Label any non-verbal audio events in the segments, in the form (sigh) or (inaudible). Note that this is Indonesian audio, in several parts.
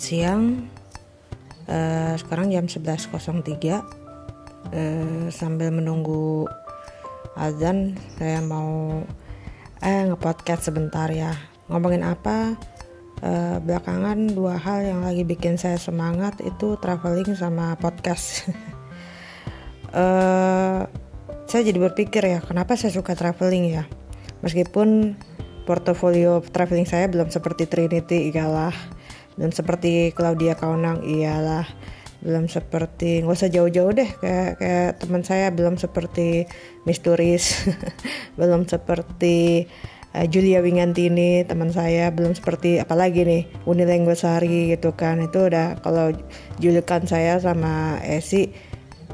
siang. Uh, sekarang jam 11.03. Uh, sambil menunggu azan, saya mau eh ngepodcast sebentar ya. Ngomongin apa? Uh, belakangan dua hal yang lagi bikin saya semangat itu traveling sama podcast. uh, (laughs) saya jadi berpikir ya, kenapa saya suka traveling ya? Meskipun portofolio traveling saya belum seperti Trinity iyalah belum seperti Claudia Kaunang iyalah belum seperti nggak usah jauh-jauh deh kayak kayak teman saya belum seperti Misturis (laughs) belum seperti uh, Julia Wingantini teman saya belum seperti apalagi nih Uni Lenggosari gitu kan itu udah kalau julukan saya sama Esi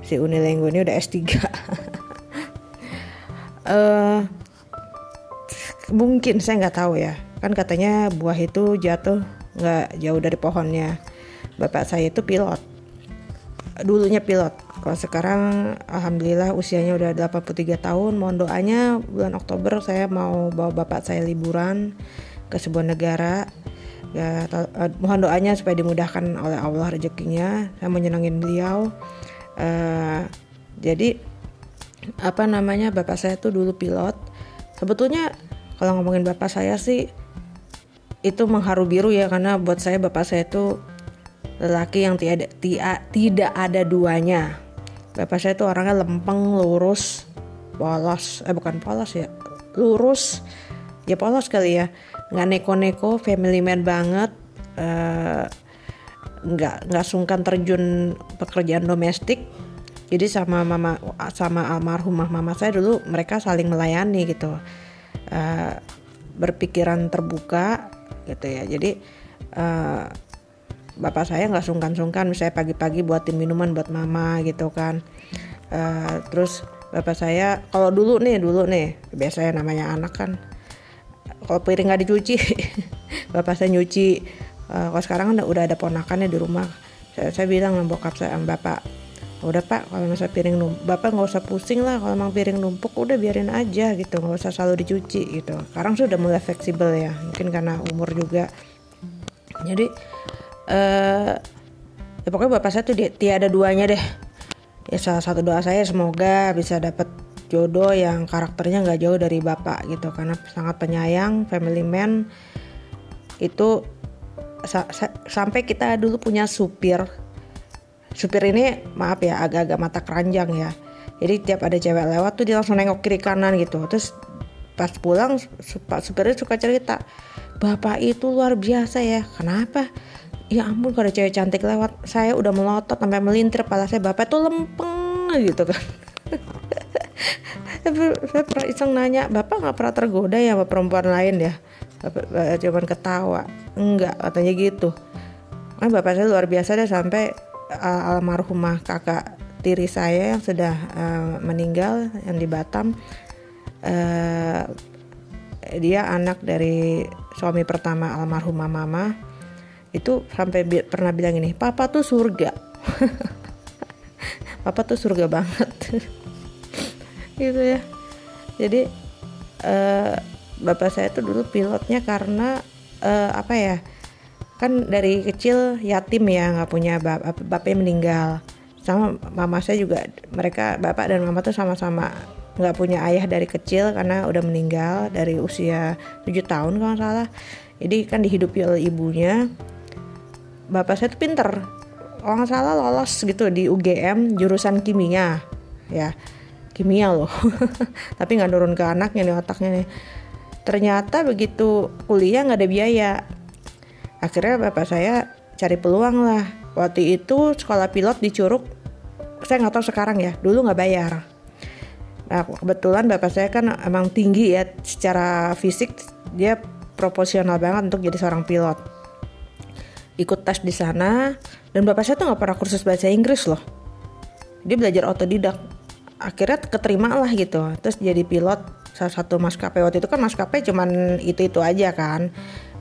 si Uni Lenggo ini udah S3 uh, (laughs) mungkin saya nggak tahu ya kan katanya buah itu jatuh nggak jauh dari pohonnya. Bapak saya itu pilot. Dulunya pilot. Kalau sekarang alhamdulillah usianya udah 83 tahun. Mohon doanya bulan Oktober saya mau bawa bapak saya liburan ke sebuah negara. Ya uh, mohon doanya supaya dimudahkan oleh Allah rezekinya. Saya mau nyenengin beliau. Uh, jadi apa namanya bapak saya tuh dulu pilot. Sebetulnya kalau ngomongin bapak saya sih itu mengharu biru ya karena buat saya bapak saya itu lelaki yang tiada tia, tidak ada duanya. Bapak saya itu orangnya lempeng lurus polos. Eh bukan polos ya lurus. Ya polos kali ya. Nggak neko-neko family man banget. Uh, nggak nggak sungkan terjun pekerjaan domestik. Jadi sama mama sama almarhumah mama saya dulu mereka saling melayani gitu. Uh, berpikiran terbuka gitu ya. Jadi uh, bapak saya nggak sungkan-sungkan misalnya pagi-pagi buatin minuman buat mama gitu kan. Uh, terus bapak saya kalau dulu nih dulu nih biasanya namanya anak kan kalau piring nggak dicuci (laughs) bapak saya nyuci. Uh, kalau sekarang udah ada ponakannya di rumah. Saya, saya bilang sama bokap saya sama bapak udah pak kalau misalnya piring numpuk bapak nggak usah pusing lah kalau emang piring numpuk udah biarin aja gitu. Nggak usah selalu dicuci gitu. Sekarang sudah mulai fleksibel ya mungkin karena umur juga. Jadi eh ya pokoknya bapak saya tuh tiada duanya deh. Ya salah satu doa saya semoga bisa dapat jodoh yang karakternya nggak jauh dari bapak gitu. Karena sangat penyayang family man. Itu sa sa sampai kita dulu punya supir supir ini maaf ya agak-agak mata keranjang ya. Jadi tiap ada cewek lewat tuh dia langsung nengok kiri kanan gitu. Terus pas pulang pak supirnya suka cerita bapak itu luar biasa ya. Kenapa? Ya ampun kalau cewek cantik lewat saya udah melotot sampai melintir kepala saya. Bapak tuh lempeng gitu kan. (laughs) Saya pernah iseng nanya bapak nggak pernah tergoda ya sama perempuan lain ya? Cuman ketawa. Enggak katanya gitu. Kan bapak saya luar biasa deh sampai uh, almarhumah kakak tiri saya yang sudah uh, meninggal yang di Batam. Uh, dia anak dari suami pertama almarhumah mama. Itu sampai bi pernah bilang ini papa tuh surga. (laughs) Papa tuh surga banget. (laughs) Gitu ya. Jadi uh, bapak saya tuh dulu pilotnya karena uh, apa ya kan dari kecil yatim ya nggak punya bapak bapaknya meninggal. Sama mama saya juga mereka bapak dan mama tuh sama-sama nggak punya ayah dari kecil karena udah meninggal dari usia 7 tahun kalau salah. Jadi kan dihidupi oleh ibunya. Bapak saya tuh pinter. Kalau nggak salah lolos gitu di UGM jurusan kimia. Ya kimia loh. (laughs) Tapi nggak turun ke anaknya nih otaknya nih. Ternyata begitu kuliah nggak ada biaya akhirnya bapak saya cari peluang lah. Waktu itu sekolah pilot di Curug saya nggak tahu sekarang ya dulu nggak bayar. Nah kebetulan bapak saya kan emang tinggi ya secara fisik dia proporsional banget untuk jadi seorang pilot. Ikut tes di sana dan bapak saya tuh nggak pernah kursus bahasa Inggris loh. Dia belajar otodidak. Akhirnya keterima lah gitu terus jadi pilot. Salah satu maskapai waktu itu kan maskapai cuman itu itu aja kan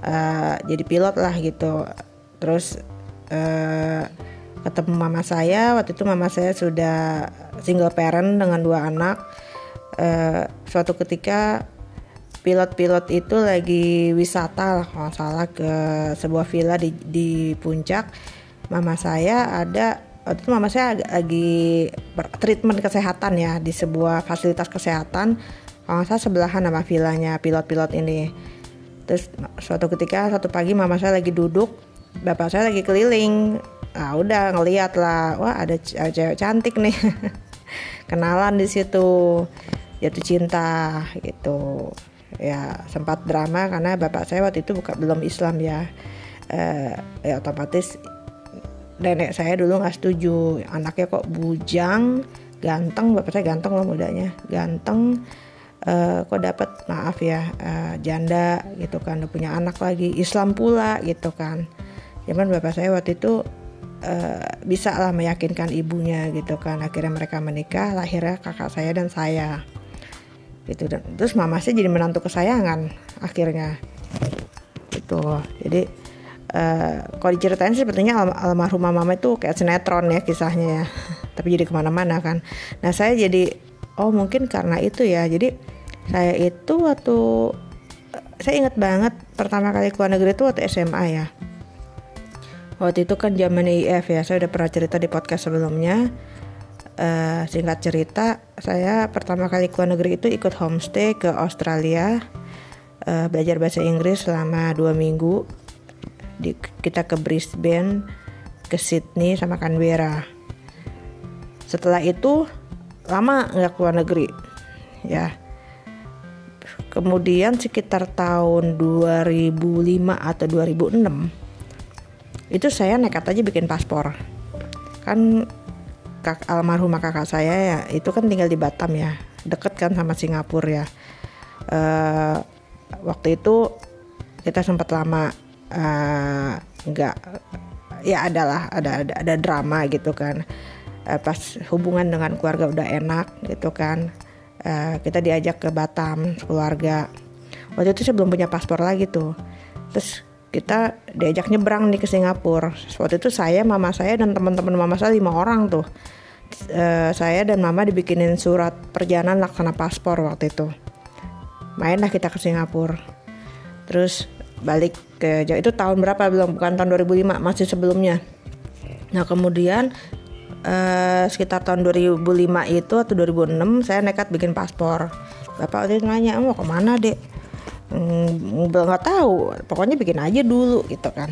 uh, jadi pilot lah gitu. Terus uh, ketemu mama saya waktu itu mama saya sudah single parent dengan dua anak. Uh, suatu ketika pilot-pilot itu lagi wisata lah kalau salah ke sebuah villa di, di puncak. Mama saya ada waktu itu mama saya lagi treatment kesehatan ya di sebuah fasilitas kesehatan. Kalau saya sebelahan nama villanya pilot-pilot ini terus suatu ketika satu pagi mama saya lagi duduk bapak saya lagi keliling. Ah udah ngeliat lah wah ada cewek cantik nih. (laughs) Kenalan di situ jatuh cinta gitu. Ya sempat drama karena bapak saya waktu itu bukan belum Islam ya. Eh, ya otomatis nenek saya dulu nggak setuju. Anaknya kok bujang ganteng bapak saya ganteng loh mudanya. Ganteng uh, kok dapat maaf ya uh, janda gitu kan udah punya anak lagi Islam pula gitu kan. Zaman bapak saya waktu itu uh, bisa lah meyakinkan ibunya gitu kan. Akhirnya mereka menikah lahirnya kakak saya dan saya. Gitu dan terus mama saya jadi menantu kesayangan akhirnya. Itu jadi uh, kalau diceritain sih sebetulnya al almarhumah mama itu kayak sinetron ya kisahnya ya. (laughs) Tapi jadi ke mana-mana kan. Nah saya jadi oh mungkin karena itu ya. Jadi saya itu waktu saya ingat banget pertama kali keluar negeri itu waktu SMA ya. Waktu itu kan zaman IF ya saya udah pernah cerita di podcast sebelumnya. Uh, singkat cerita saya pertama kali ke luar negeri itu ikut homestay ke Australia uh, belajar bahasa Inggris selama dua minggu. Di, kita ke Brisbane ke Sydney sama Canberra. Setelah itu lama nggak keluar negeri ya kemudian sekitar tahun 2005 atau 2006 itu saya nekat aja bikin paspor. Kan kak almarhumah kakak saya ya itu kan tinggal di Batam ya deket kan sama Singapura ya. Uh, waktu itu kita sempat lama uh, nggak ya adalah ada ada ada drama gitu kan. Uh, pas hubungan dengan keluarga udah enak gitu kan uh, kita diajak ke Batam keluarga waktu itu saya belum punya paspor lagi tuh terus kita diajak nyebrang nih ke Singapura. Waktu itu saya, mama saya dan teman-teman mama saya lima orang tuh. E, saya dan mama dibikinin surat perjalanan laksana paspor waktu itu. Mainlah kita ke Singapura. Terus balik ke itu tahun berapa belum bukan tahun 2005 masih sebelumnya. Nah kemudian e, sekitar tahun 2005 itu atau 2006 saya nekat bikin paspor. Bapak itu nanya mau ke mana dek? hmm, nggak tahu pokoknya bikin aja dulu gitu kan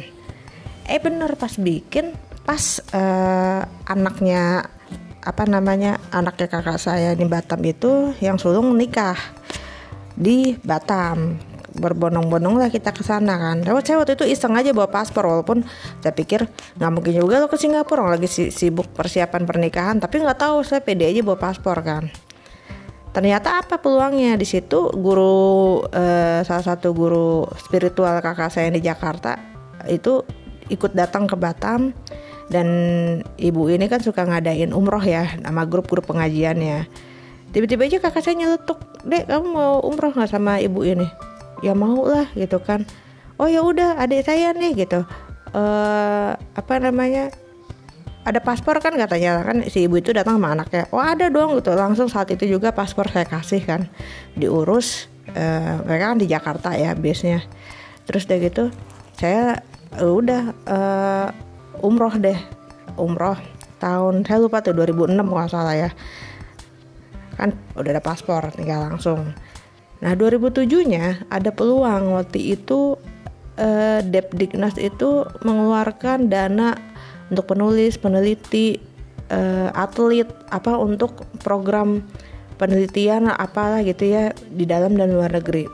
eh bener pas bikin pas uh, anaknya apa namanya anaknya kakak saya di Batam itu yang sulung nikah di Batam berbondong-bondong lah kita ke sana kan. Lewat saya waktu itu iseng aja bawa paspor walaupun saya pikir nggak mungkin juga lo ke Singapura orang lagi sibuk persiapan pernikahan tapi nggak tahu saya pede aja bawa paspor kan. Ternyata apa peluangnya? Di situ guru eh, salah satu guru spiritual kakak saya di Jakarta itu ikut datang ke Batam dan ibu ini kan suka ngadain umroh ya nama grup-grup pengajiannya. Tiba-tiba aja kakak saya nyeletuk dek kamu mau umroh nggak sama ibu ini ya mau lah gitu kan. Oh ya udah adik saya nih gitu. Uh, apa namanya ada paspor kan katanya kan si ibu itu datang sama anaknya. Oh ada dong gitu langsung saat itu juga paspor saya kasih kan. Diurus uh, mereka kan di Jakarta ya biasanya terus deh gitu saya uh, udah uh, umroh deh. Umroh tahun saya lupa tuh 2006 kalau salah ya. Kan udah ada paspor tinggal langsung nah 2007 nya ada peluang waktu itu uh, Depdiknas itu mengeluarkan dana untuk penulis, peneliti, uh, atlet, apa untuk program penelitian apalah gitu ya di dalam dan luar negeri.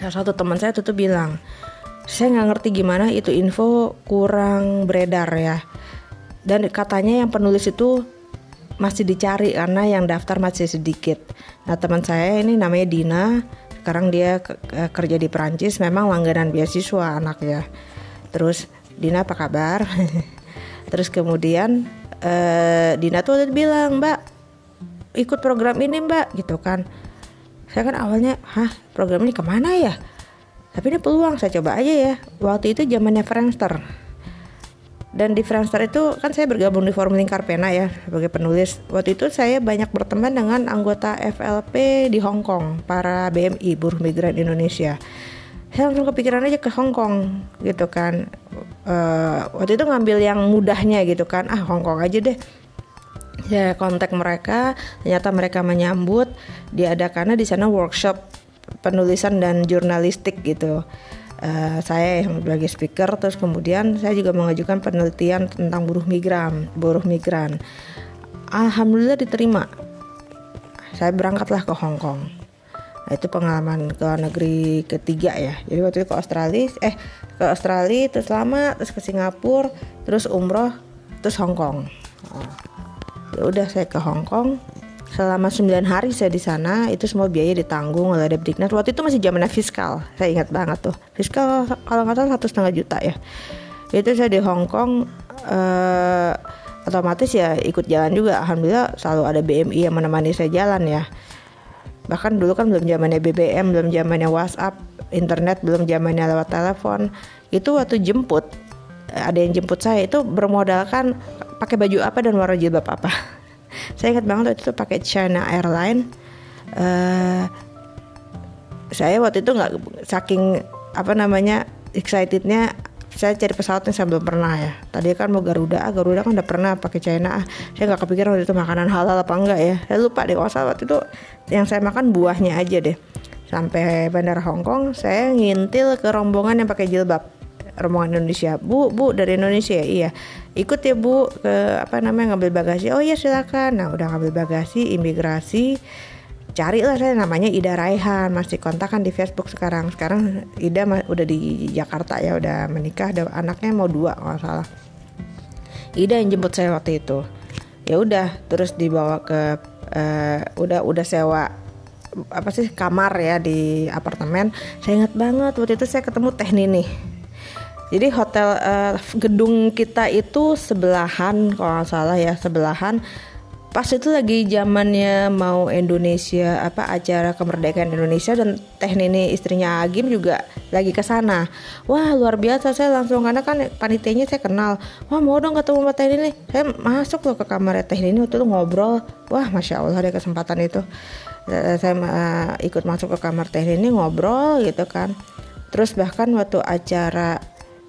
Salah satu teman saya tuh, tuh bilang, saya nggak ngerti gimana itu info kurang beredar ya. Dan katanya yang penulis itu masih dicari karena yang daftar masih sedikit. Nah teman saya ini namanya Dina, sekarang dia kerja di Perancis, memang langganan beasiswa anak ya. Terus Dina apa kabar? (laughs) terus kemudian uh, Dina tuh bilang mbak ikut program ini mbak gitu kan saya kan awalnya hah program ini ke mana ya tapi ini peluang saya coba aja ya waktu itu zamannya Friendster dan di Friendster itu kan saya bergabung di Forum Lingkar Pena ya sebagai penulis. Waktu itu saya banyak berteman dengan anggota FLP di Hong Kong, para BMI buruh migran Indonesia. Saya langsung kepikiran aja ke Hong Kong gitu kan. Uh, waktu itu ngambil yang mudahnya gitu kan. Ah Hong Kong aja deh. Saya kontak mereka, ternyata mereka menyambut. Diadakannya di sana workshop penulisan dan jurnalistik gitu uh, saya yang sebagai speaker terus kemudian saya juga mengajukan penelitian tentang buruh migran buruh migran. Alhamdulillah diterima. Saya berangkatlah ke Hong Kong. Nah, itu pengalaman ke negeri ketiga ya. Jadi waktu itu ke Australia eh ke Australia terus lama terus ke Singapura terus umroh terus Hong Kong. Ya udah saya ke Hong Kong selama 9 hari saya di sana itu semua biaya ditanggung oleh Depdiknas waktu itu masih zamannya fiskal saya ingat banget tuh. Fiskal kalau nggak salah satu setengah juta ya. Itu saya di Hong Kong eh, otomatis ya ikut jalan juga. Alhamdulillah selalu ada BMI yang menemani saya jalan ya. Bahkan dulu kan belum zamannya BBM belum zamannya WhatsApp internet belum zamannya lewat telepon. Itu waktu jemput ada yang jemput saya itu bermodalkan pakai baju apa dan warna jilbab apa saya ingat banget waktu itu pakai China Airline uh, saya waktu itu nggak saking apa namanya excitednya saya cari pesawat yang saya belum pernah ya. Tadi kan mau Garuda ah Garuda kan udah pernah pakai China ah. Saya nggak kepikiran waktu itu makanan halal apa enggak ya. Saya lupa deh kalau waktu itu yang saya makan buahnya aja deh. Sampai bandara Hong Kong saya ngintil ke rombongan yang pakai jilbab. Rombongan Indonesia. Bu bu dari Indonesia? Iya ikut ya bu ke apa namanya ngambil bagasi. Oh iya silakan. Nah udah ngambil bagasi imigrasi carilah saya namanya Ida Raihan. Masih kontak kan di Facebook sekarang. Sekarang Ida udah di Jakarta ya udah menikah. Ada anaknya mau dua nggak salah. Ida yang jemput saya waktu itu. Ya udah terus dibawa ke uh, udah udah sewa apa sih kamar ya di apartemen. Saya ingat banget waktu itu saya ketemu Teh Nini jadi hotel uh, gedung kita itu sebelahan kalau nggak salah ya sebelahan. Pas itu lagi zamannya mau Indonesia apa acara kemerdekaan Indonesia dan Teh Nini istrinya Agim juga lagi ke sana. Wah luar biasa saya langsung karena kan panitianya saya kenal. Wah mau dong ketemu sama Teh Nini. Saya masuk loh ke kamar Teh Nini waktu itu ngobrol. Wah masya Allah ada kesempatan itu. Eh, saya uh, ikut masuk ke kamar Teh Nini ngobrol gitu kan. Terus bahkan waktu acara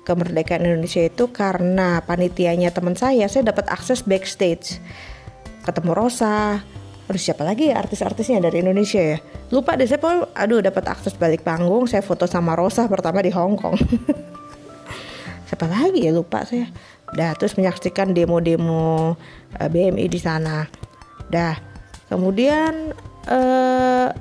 kemerdekaan Indonesia itu karena panitianya teman saya, saya dapat akses backstage. Ketemu Rosa, Aduh siapa lagi ya artis-artisnya dari Indonesia ya? Lupa deh saya pokoknya aduh dapat akses balik panggung Saya foto sama Rosa pertama di Hong Kong. (laughs) Siapa lagi ya? Lupa saya. Dah terus menyaksikan demo-demo eh, BMI di sana. Dah kemudian uh,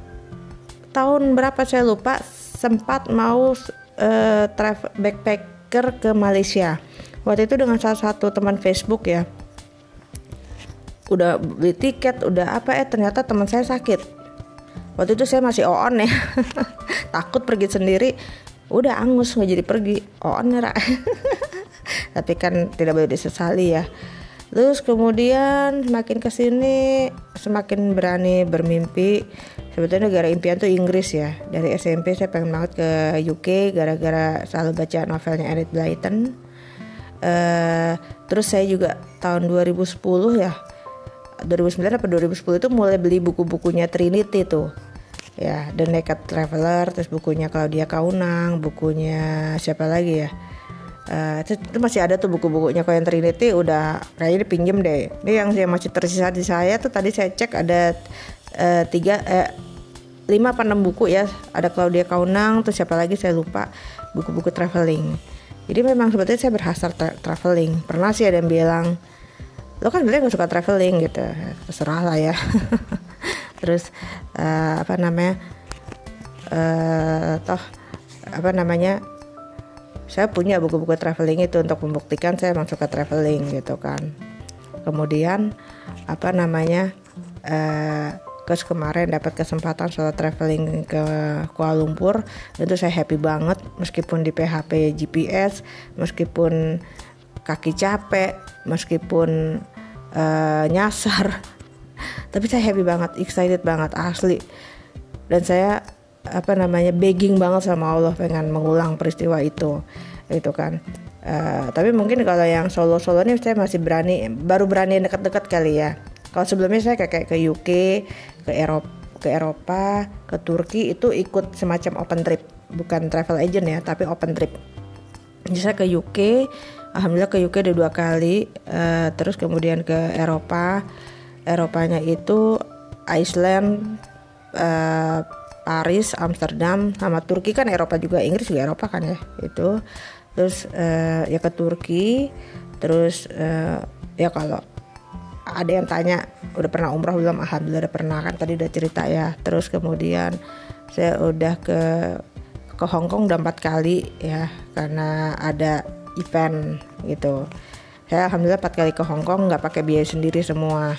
Tahun berapa saya lupa Sempat mau uh, travel backpack backpacker ke Malaysia. Waktu itu dengan salah satu teman Facebook ya. Udah beli tiket, udah apa eh ternyata teman saya sakit. Waktu itu saya masih on ya. (laughs) Takut pergi sendiri. Udah angus nggak jadi pergi. On ya. (laughs) Tapi kan tidak boleh disesali ya. Terus kemudian semakin ke sini semakin berani bermimpi. Sebetulnya negara impian tuh Inggris ya. Dari SMP saya pengen banget ke UK gara-gara selalu baca novelnya Enid Blyton. Uh, terus saya juga tahun 2010 ya 2009 atau 2010 itu mulai beli buku-bukunya Trinity tuh. Ya The Naked Traveler terus bukunya Claudia Kaunang bukunya siapa lagi ya Uh, itu, itu masih ada tuh buku-bukunya yang Trinity udah kayaknya dipinjem deh. Ini yang saya masih tersisa di saya tuh tadi saya cek ada uh, tiga uh, lima apa enam buku ya. Ada Claudia Kaunang terus siapa lagi saya lupa. Buku-buku traveling. Jadi memang sebetulnya saya berhasrat tra traveling. Pernah sih ada yang bilang lo kan sebenarnya gak suka traveling gitu. Terserah lah ya. (laughs) Terus uh, apa namanya uh, toh apa namanya saya punya buku-buku traveling itu untuk membuktikan saya masuk ke traveling gitu kan. Kemudian apa namanya uh, terus kemarin dapat kesempatan soal traveling ke Kuala Lumpur itu saya happy banget meskipun di PHP GPS meskipun kaki capek meskipun uh, nyasar. (laughs) Tapi saya happy banget excited banget asli. Dan saya apa namanya begging banget sama Allah pengen mengulang peristiwa itu itu kan. Uh, tapi mungkin kalau yang solo solo nih saya masih berani baru berani dekat-dekat kali ya. Kalau sebelumnya saya kayak ke UK ke Eropa ke Eropa ke Turki itu ikut semacam open trip. Bukan travel agent ya tapi open trip. Jadi saya ke UK alhamdulillah ke UK ada dua kali uh, terus kemudian ke Eropa. Eropanya itu Iceland uh, Paris, Amsterdam, sama Turki kan Eropa juga, Inggris juga Eropa kan ya itu. Terus uh, ya ke Turki, terus uh, ya kalau ada yang tanya udah pernah umrah belum? Alhamdulillah udah pernah kan tadi udah cerita ya. Terus kemudian saya udah ke ke Hong Kong udah empat kali ya karena ada event gitu. Saya alhamdulillah empat kali ke Hong Kong nggak pakai biaya sendiri semua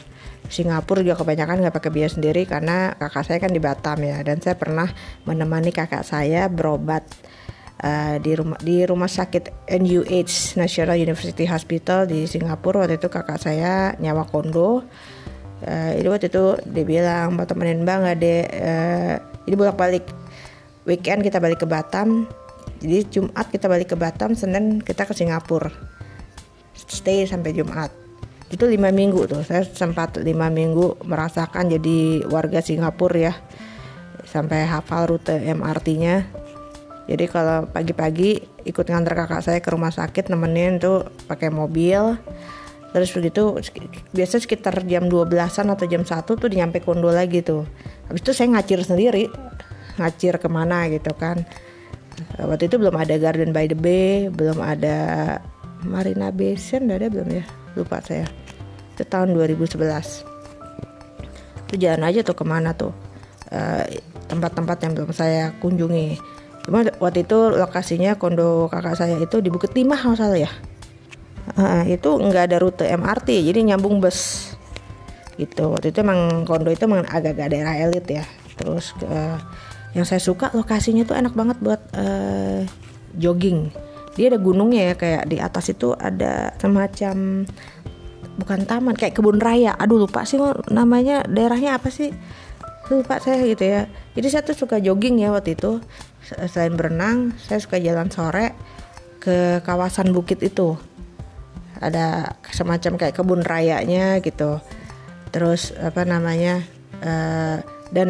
Singapura juga kebanyakan nggak pakai biaya sendiri karena kakak saya kan di Batam ya. Dan saya pernah menemani kakak saya berobat uh, di rumah di rumah sakit NUH National University Hospital di Singapura. Waktu itu kakak saya nyawa kondo. Uh, itu waktu itu dia bilang mau temenin bang nggak deh uh, ini bolak balik weekend kita balik ke Batam. Jadi Jumat kita balik ke Batam Senin kita ke Singapura. Stay sampai Jumat itu lima minggu tuh. Saya sempat lima minggu merasakan jadi warga Singapura ya. Sampai hafal rute MRT-nya jadi kalau pagi-pagi ikut nganter kakak saya ke rumah sakit nemenin tuh pakai mobil. Terus begitu biasa sekitar jam 12an atau jam 1 tuh nyampe kondo lagi tuh. Habis itu saya ngacir sendiri. Ngacir ke mana gitu kan. Waktu itu belum ada Garden by the Bay belum ada Marina Bay ada belum ya lupa saya. Itu tahun 2011 itu jalan aja tuh ke mana tuh. Eh, tempat-tempat uh, yang belum saya kunjungi. Cuma waktu itu lokasinya kondo kakak saya itu di Bukit Timah masalah ya. Uh, itu nggak ada rute MRT jadi nyambung bus. Gitu. Waktu itu emang kondo itu emang agak-agak daerah elit ya. Terus uh, yang saya suka lokasinya tuh enak banget buat uh, jogging dia ada gunungnya ya kayak di atas itu ada semacam bukan taman kayak kebun raya. Aduh lupa sih namanya daerahnya apa sih? Lupa saya gitu ya. Jadi saya tuh suka jogging ya waktu itu. Selain berenang saya suka jalan sore ke kawasan bukit itu. Ada semacam kayak kebun rayanya gitu. Terus apa namanya uh, dan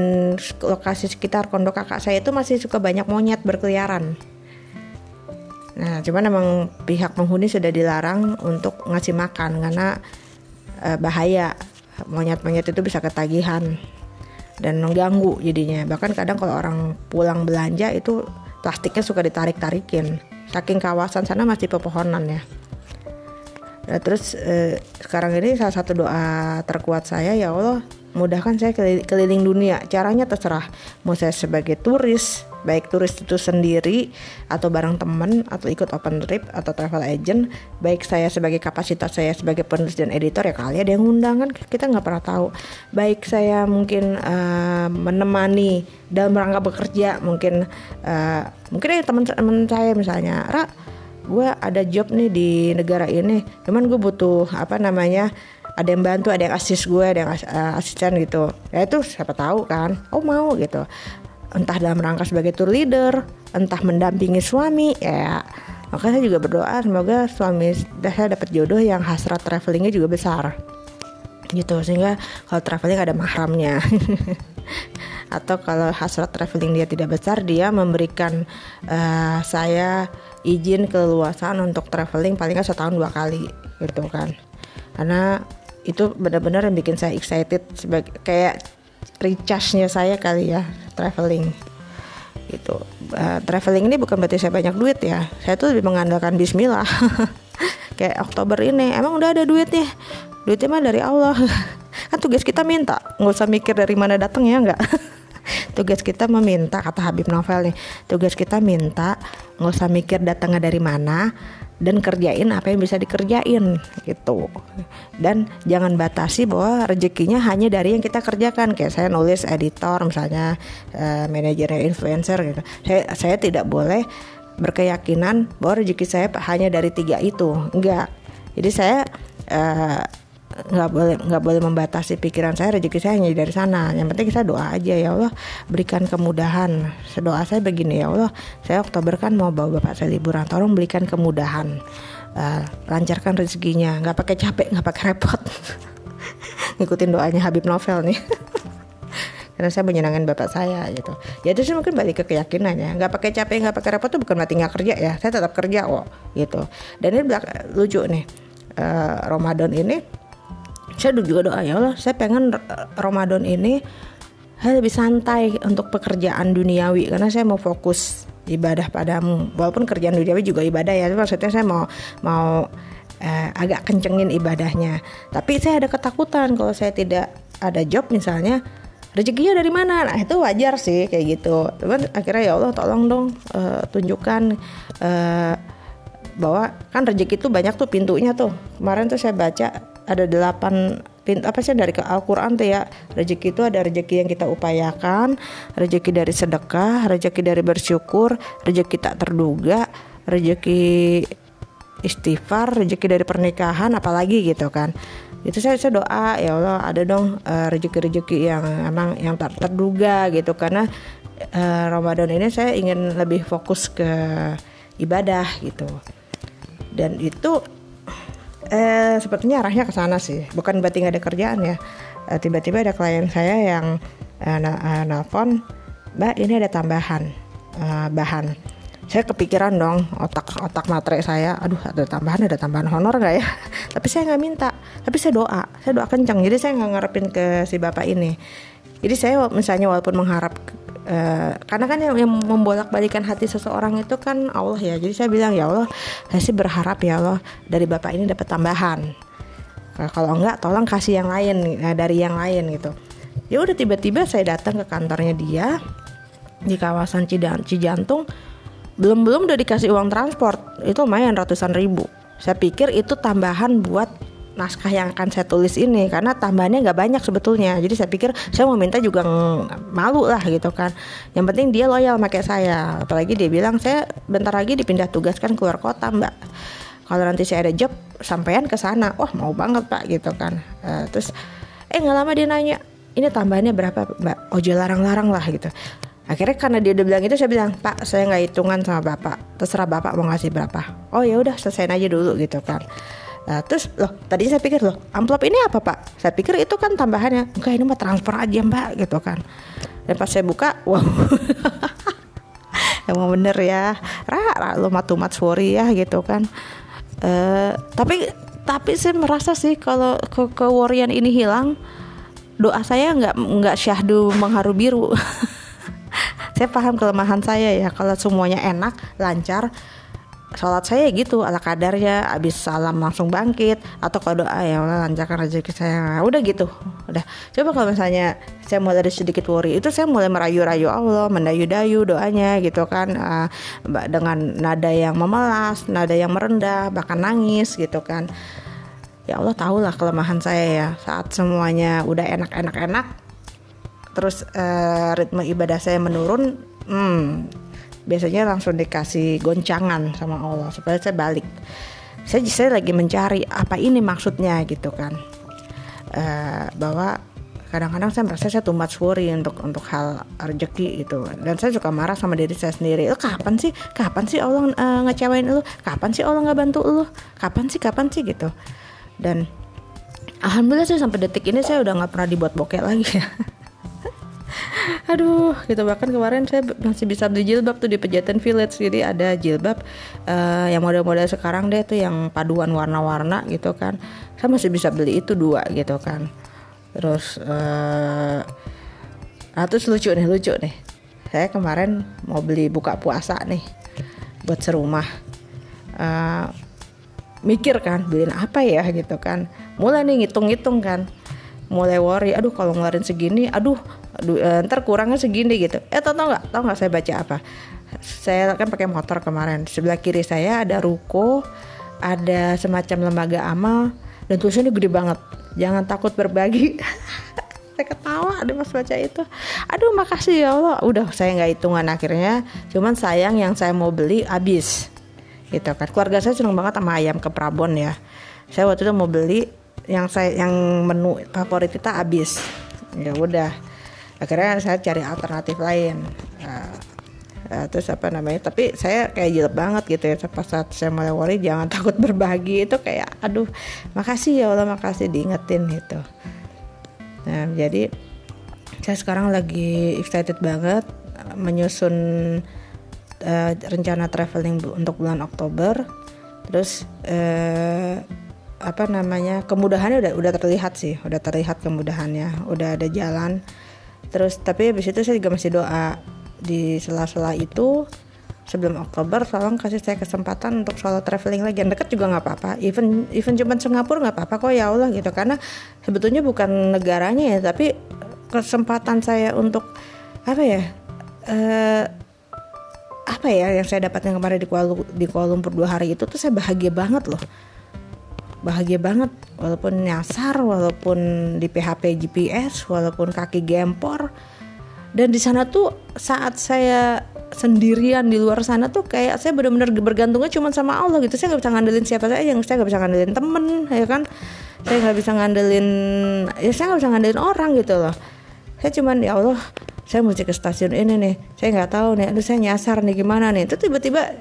lokasi sekitar kondo kakak saya itu masih suka banyak monyet berkeliaran Nah, cuman emang pihak penghuni sudah dilarang untuk ngasih makan karena e, bahaya. Monyet-monyet itu bisa ketagihan dan mengganggu jadinya. Bahkan kadang kalau orang pulang belanja itu plastiknya suka ditarik-tarikin. Saking kawasan sana masih pepohonan ya. Nah, terus e, sekarang ini salah satu doa terkuat saya ya Allah mudahkan saya keliling dunia. Caranya terserah. Mau saya sebagai turis, baik turis itu sendiri atau bareng teman atau ikut open trip atau travel agent, baik saya sebagai kapasitas saya sebagai penulis dan editor ya kali ada yang undangan kita nggak pernah tahu. Baik saya mungkin uh, menemani dalam rangka bekerja, mungkin uh, mungkin ya teman-teman saya misalnya, Ra, gue ada job nih di negara ini, cuman gue butuh apa namanya ada yang bantu ada yang asis gue ada yang as uh, asisten gitu ya itu siapa tahu kan oh mau gitu entah dalam rangka sebagai tour leader entah mendampingi suami ya. Maka saya juga berdoa semoga suami saya dapat jodoh yang hasrat travelingnya juga besar. Gitu sehingga kalau traveling ada mahramnya. (laughs) Atau kalau hasrat traveling dia tidak besar dia memberikan uh, saya izin keluasan untuk traveling paling nggak setahun dua kali gitu kan. Karena itu benar-benar yang bikin saya excited sebagai kayak recharge-nya saya kali ya traveling. Gitu. Uh, traveling ini bukan berarti saya banyak duit ya. Saya tuh lebih mengandalkan Bismillah. (laughs) Kayak Oktober ini emang udah ada duitnya? Duitnya mah dari Allah. (laughs) Kan tugas kita minta. Nggak usah mikir dari mana datang ya nggak. (laughs) Tugas kita meminta kata Habib Novel nih. Tugas kita minta nggak usah mikir datangnya dari mana dan kerjain apa yang bisa dikerjain gitu. Dan jangan batasi bahwa rezekinya hanya dari yang kita kerjakan. Kayak saya nulis editor misalnya uh, manajernya influencer gitu. Saya saya tidak boleh berkeyakinan bahwa rezeki saya hanya dari tiga itu. Enggak. Jadi saya uh, nggak boleh nggak boleh membatasi pikiran saya rezeki saya hanya dari sana. Yang penting saya doa aja ya Allah berikan kemudahan. Doa saya begini ya Allah saya Oktober kan mau bawa bapak saya liburan tolong berikan kemudahan. Uh, lancarkan rezekinya. Nggak pakai capek nggak pakai repot. (laughs) Ngikutin doanya Habib Novel nih. (laughs) Karena saya menyenangkan bapak saya gitu. Ya itu sih mungkin balik ke keyakinan ya nggak pakai capek nggak pakai repot tuh bukan mati nggak kerja ya. Saya tetap kerja kok gitu. Dan ini lucu nih. Uh, Ramadan ini saya juga doa ya Allah saya pengen Ramadan ini saya lebih santai untuk pekerjaan duniawi karena saya mau fokus ibadah padamu. Walaupun kerjaan duniawi juga ibadah ya maksudnya saya mau mau eh, agak kencengin ibadahnya. Tapi saya ada ketakutan kalau saya tidak ada job misalnya rezekinya dari mana? Nah itu wajar sih kayak gitu. Cuman akhirnya ya Allah tolong dong uh, tunjukkan uh, bahwa kan rezeki itu banyak tuh pintunya tuh. Kemarin tuh saya baca ada delapan apa sih dari ke Al-Quran tuh ya. Rezeki itu ada rezeki yang kita upayakan rezeki dari sedekah rezeki dari bersyukur rezeki tak terduga rezeki istighfar rezeki dari pernikahan apalagi gitu kan. Itu saya, saya doa ya Allah ada dong uh, rezeki-rezeki yang emang yang tak terduga gitu. Karena uh, Ramadan ini saya ingin lebih fokus ke ibadah gitu. Dan itu eh sepertinya arahnya ke sana sih. Bukan berarti nggak ada kerjaan ya. Eh, tiba-tiba ada klien saya yang eh, uh, nelfon mbak ini ada tambahan uh, bahan. Saya kepikiran dong otak otak materai saya aduh ada tambahan ada tambahan honor nggak ya? (laughs) Tapi saya nggak minta. Tapi saya doa saya doa kencang jadi saya nggak ngarepin ke si bapak ini. Jadi saya misalnya walaupun mengharap Uh, karena kan yang, membolak balikan hati seseorang itu kan Allah ya. Jadi saya bilang ya Allah saya sih berharap ya Allah dari bapak ini dapat tambahan. Nah, kalau enggak tolong kasih yang lain nah, dari yang lain gitu. Ya udah tiba-tiba saya datang ke kantornya dia di kawasan Cijantung. Belum belum udah dikasih uang transport. Itu lumayan ratusan ribu. Saya pikir itu tambahan buat naskah yang akan saya tulis ini karena tambahannya nggak banyak sebetulnya. Jadi saya pikir saya mau minta juga malu lah gitu kan. Yang penting dia loyal pakai saya. Apalagi dia bilang saya bentar lagi dipindah tugaskan keluar kota mbak. Kalau nanti saya ada job sampean ke sana. Wah mau banget pak gitu kan. Uh, terus eh nggak lama dia nanya ini tambahannya berapa mbak ojo larang-larang lah gitu. Akhirnya karena dia udah bilang itu saya bilang pak saya nggak hitungan sama bapak. Terserah bapak mau ngasih berapa. Oh ya udah selesaiin aja dulu gitu kan Nah, terus loh tadi saya pikir loh amplop ini apa pak? Saya pikir itu kan tambahannya. Enggak ini mah transfer aja mbak gitu kan. Dan pas saya buka, (laughs) wow. Emang bener ya. Rara lo matumat sorry ya gitu kan. Uh, tapi tapi saya merasa sih kalau ke kewarian ini hilang, doa saya nggak nggak syahdu mengharu biru. (laughs) saya paham kelemahan saya ya kalau semuanya enak lancar sholat saya gitu ala kadarnya abis salam langsung bangkit atau kalau doa ya Allah lancarkan rezeki saya. Udah gitu udah. Coba kalau misalnya saya mulai dari sedikit worry itu saya mulai merayu-rayu Allah mendayu-dayu doanya gitu kan uh, dengan nada yang memelas nada yang merendah bahkan nangis gitu kan. Ya Allah tahulah kelemahan saya ya saat semuanya udah enak-enak enak terus uh, ritme ibadah saya menurun hmm biasanya langsung dikasih goncangan sama Allah supaya saya balik. Saya saya lagi mencari apa ini maksudnya gitu kan. Uh, bahwa kadang-kadang saya merasa saya too much untuk untuk hal rezeki gitu. Dan saya suka marah sama diri saya sendiri. Lo kapan sih kapan sih Allah uh, ngecewain lu? Kapan sih Allah nggak bantu lu? Kapan sih kapan sih gitu. Dan alhamdulillah saya sampai detik ini saya udah nggak pernah dibuat bokeh lagi (laughs) aduh gitu. Bahkan kemarin saya masih bisa beli jilbab tuh di Pejaten Village. Jadi ada jilbab uh, yang model-model sekarang deh tuh yang paduan warna-warna gitu kan. Saya masih bisa beli itu dua gitu kan. Terus uh, nah lucu nih lucu nih. Saya kemarin mau beli buka puasa nih buat serumah. Uh, mikir kan beliin apa ya gitu kan. Mulai nih ngitung-ngitung kan. Mulai worry aduh kalau ngeluarin segini aduh, aduh e, ntar kurangnya segini gitu. Eh tau tau nggak? Tau nggak saya baca apa? Saya kan pakai motor kemarin. Sebelah kiri saya ada ruko ada semacam lembaga amal dan tulisannya gede banget. Jangan takut berbagi. (laughs) Saya ketawa ada pas baca itu. Aduh makasih ya Allah. Udah saya nggak hitungan akhirnya. Cuman sayang yang saya mau beli habis. Gitu kan. Keluarga saya seneng banget sama ayam ke Prabon ya. Saya waktu itu mau beli yang saya yang menu favorit kita habis. Ya udah akhirnya saya cari alternatif lain. Uh, uh, terus apa namanya tapi saya kayak jelek banget gitu ya pas saat saya melewati jangan (laughs) takut berbagi itu kayak aduh makasih ya Allah makasih diingetin gitu. Nah jadi saya sekarang lagi excited banget menyusun uh, rencana traveling untuk bulan Oktober. Terus uh, apa namanya kemudahannya udah udah terlihat sih udah terlihat kemudahannya udah ada jalan terus tapi habis itu saya juga masih doa. Di sela-sela itu sebelum Oktober tolong kasih saya kesempatan untuk solo traveling lagi. Yang dekat juga nggak apa-apa. Even even cuma Singapura nggak apa-apa kok ya Allah gitu. Karena sebetulnya bukan negaranya ya tapi kesempatan saya untuk apa ya uh, apa ya yang saya dapatkan kemarin di Kuala, di Kuala Lumpur dua hari itu tuh saya bahagia banget loh bahagia banget walaupun nyasar walaupun di PHP GPS walaupun kaki gempor. Dan di sana tuh saat saya sendirian di luar sana tuh kayak saya benar-benar bergantungnya cuma sama Allah gitu. Saya nggak bisa ngandelin siapa saya yang saya nggak bisa ngandelin temen ya kan? Saya nggak bisa ngandelin ya saya nggak bisa ngandelin orang gitu loh. Saya cuman ya Allah saya mesti ke stasiun ini nih. Saya nggak tahu nih aduh saya nyasar nih gimana nih? Itu tiba-tiba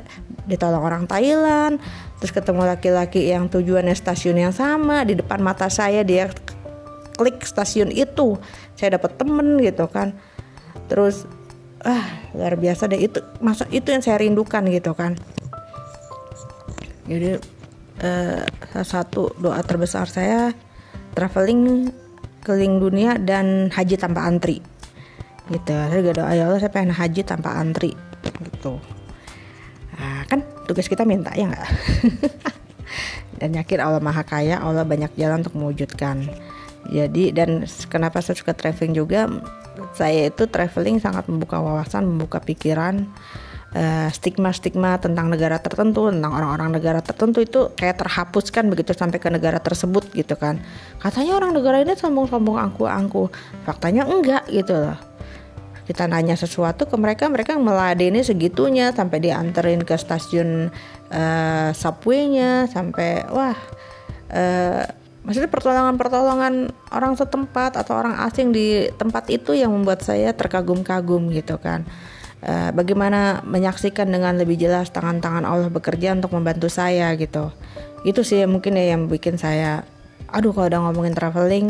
ditolong orang Thailand terus ketemu laki-laki yang tujuannya stasiun yang sama di depan mata saya dia klik stasiun itu. Saya dapat temen gitu kan. Terus ah luar biasa deh. Itu masa itu yang saya rindukan gitu kan. Jadi eh, salah satu doa terbesar saya traveling keliling dunia dan haji tanpa antri. Gitu. Saya juga doa ya Allah saya pengen haji tanpa antri. Gitu. Nah, kan tugas kita minta ya nggak? (laughs) Dan yakin Allah maha kaya Allah banyak jalan untuk mewujudkan. Jadi dan kenapa saya suka traveling juga? Saya itu traveling sangat membuka wawasan membuka pikiran eh, stigma-stigma uh, tentang negara tertentu, tentang orang-orang negara tertentu itu kayak terhapuskan begitu sampai ke negara tersebut gitu kan. Katanya orang negara ini sombong-sombong angku-angku, faktanya enggak gitu loh kita nanya sesuatu ke mereka mereka meladeni segitunya sampai dianterin ke stasiun uh, subway-nya sampai wah uh, maksudnya pertolongan-pertolongan orang setempat atau orang asing di tempat itu yang membuat saya terkagum-kagum gitu kan. Uh, bagaimana menyaksikan dengan lebih jelas tangan-tangan Allah bekerja untuk membantu saya gitu. Itu sih mungkin ya yang bikin saya aduh kalau udah ngomongin traveling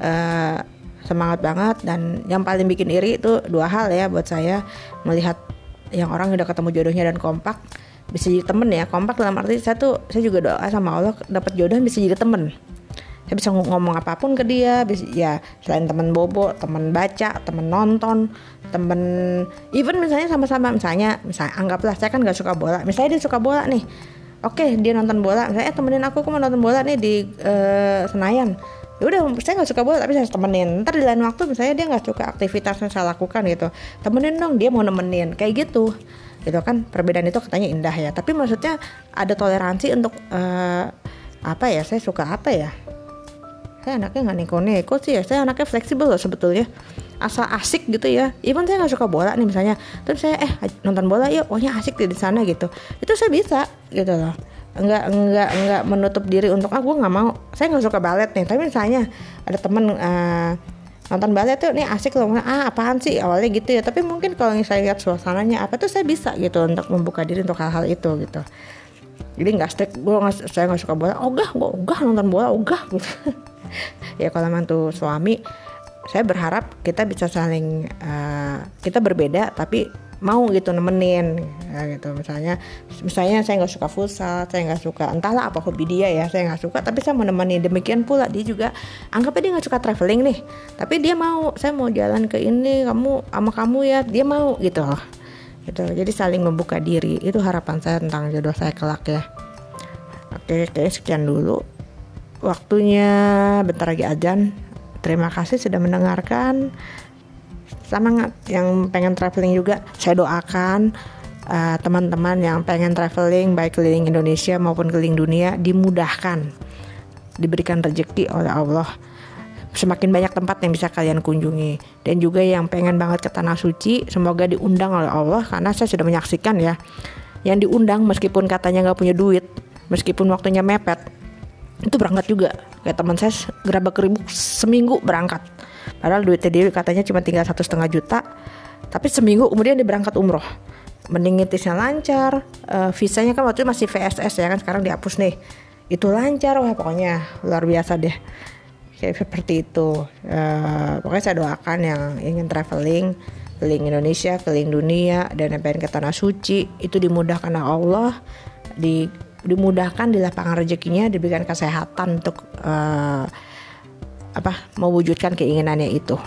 uh, semangat banget. Dan yang paling bikin iri itu dua hal ya buat saya. Melihat yang orang udah ketemu jodohnya dan kompak bisa jadi temen ya. Kompak dalam arti saya tuh saya juga doa sama Allah dapat jodoh bisa jadi temen. Saya bisa ngomong apa pun ke dia bisa ya selain temen bobo temen baca temen nonton temen even misalnya sama-sama misalnya misalnya anggaplah saya kan gak suka bola. Misalnya dia suka bola nih oke dia nonton bola. Misalnya eh temenin aku aku mau nonton bola nih di uh, Senayan ya udah saya nggak suka bola tapi saya temenin. Ntar di lain waktu misalnya dia nggak suka aktivitas yang saya lakukan gitu temenin dong dia mau nemenin. Kayak gitu. Gitu kan perbedaan itu katanya indah ya. Tapi maksudnya ada toleransi untuk uh, apa ya saya suka apa ya? Saya anaknya nggak neko-neko sih ya saya anaknya fleksibel loh sebetulnya. Asal asik gitu ya. Even saya nggak suka bola nih misalnya. Terus saya eh nonton bola yuk pokoknya asik di sana gitu. Itu saya bisa gitu loh nggak nggak nggak menutup diri untuk ah gue nggak mau. Saya nggak suka balet nih. Tapi misalnya ada temen uh, nonton balet tuh nih asik loh. Ah apaan sih? Awalnya gitu ya. Tapi mungkin kalau saya lihat suasananya apa tuh saya bisa gitu untuk membuka diri untuk hal-hal itu gitu. Jadi nggak strict gue nggak saya nggak suka bola. Ogah gue ogah nonton bola ogah. (laughs) Gitu. Ya kalau mantu suami saya berharap kita bisa saling uh, kita berbeda tapi mau gitu nemenin. Ya gitu. Misalnya misalnya saya nggak suka futsal saya nggak suka entahlah apa hobi dia ya saya nggak suka tapi saya mau nemenin demikian pula dia juga. Anggapnya dia nggak suka traveling nih tapi dia mau saya mau jalan ke ini kamu sama kamu ya dia mau gitu gitu. Jadi saling membuka diri. Itu harapan saya tentang jodoh saya kelak ya. Oke oke sekian dulu waktunya. Bentar lagi ajan terima kasih sudah mendengarkan semangat yang pengen traveling juga saya doakan uh, teman-teman yang pengen traveling baik keliling Indonesia maupun keliling dunia dimudahkan diberikan rezeki oleh Allah. Semakin banyak tempat yang bisa kalian kunjungi. Dan juga yang pengen banget ke tanah suci semoga diundang oleh Allah karena saya sudah menyaksikan ya. Yang diundang meskipun katanya nggak punya duit meskipun waktunya mepet itu berangkat juga. Kayak teman saya gerabak keribuk seminggu berangkat padahal duitnya dia katanya cuma tinggal satu setengah juta. Tapi seminggu kemudian dia berangkat umroh. Meningitisnya lancar. Uh, visanya kan waktu itu masih VSS ya kan sekarang dihapus nih. Itu lancar wah pokoknya luar biasa deh. Kayak seperti itu. Uh, pokoknya saya doakan yang ingin traveling keliling Indonesia keliling dunia dan pengen ke tanah suci itu dimudahkan oleh Allah di dimudahkan di lapangan rezekinya diberikan kesehatan untuk uh, apa mewujudkan keinginannya itu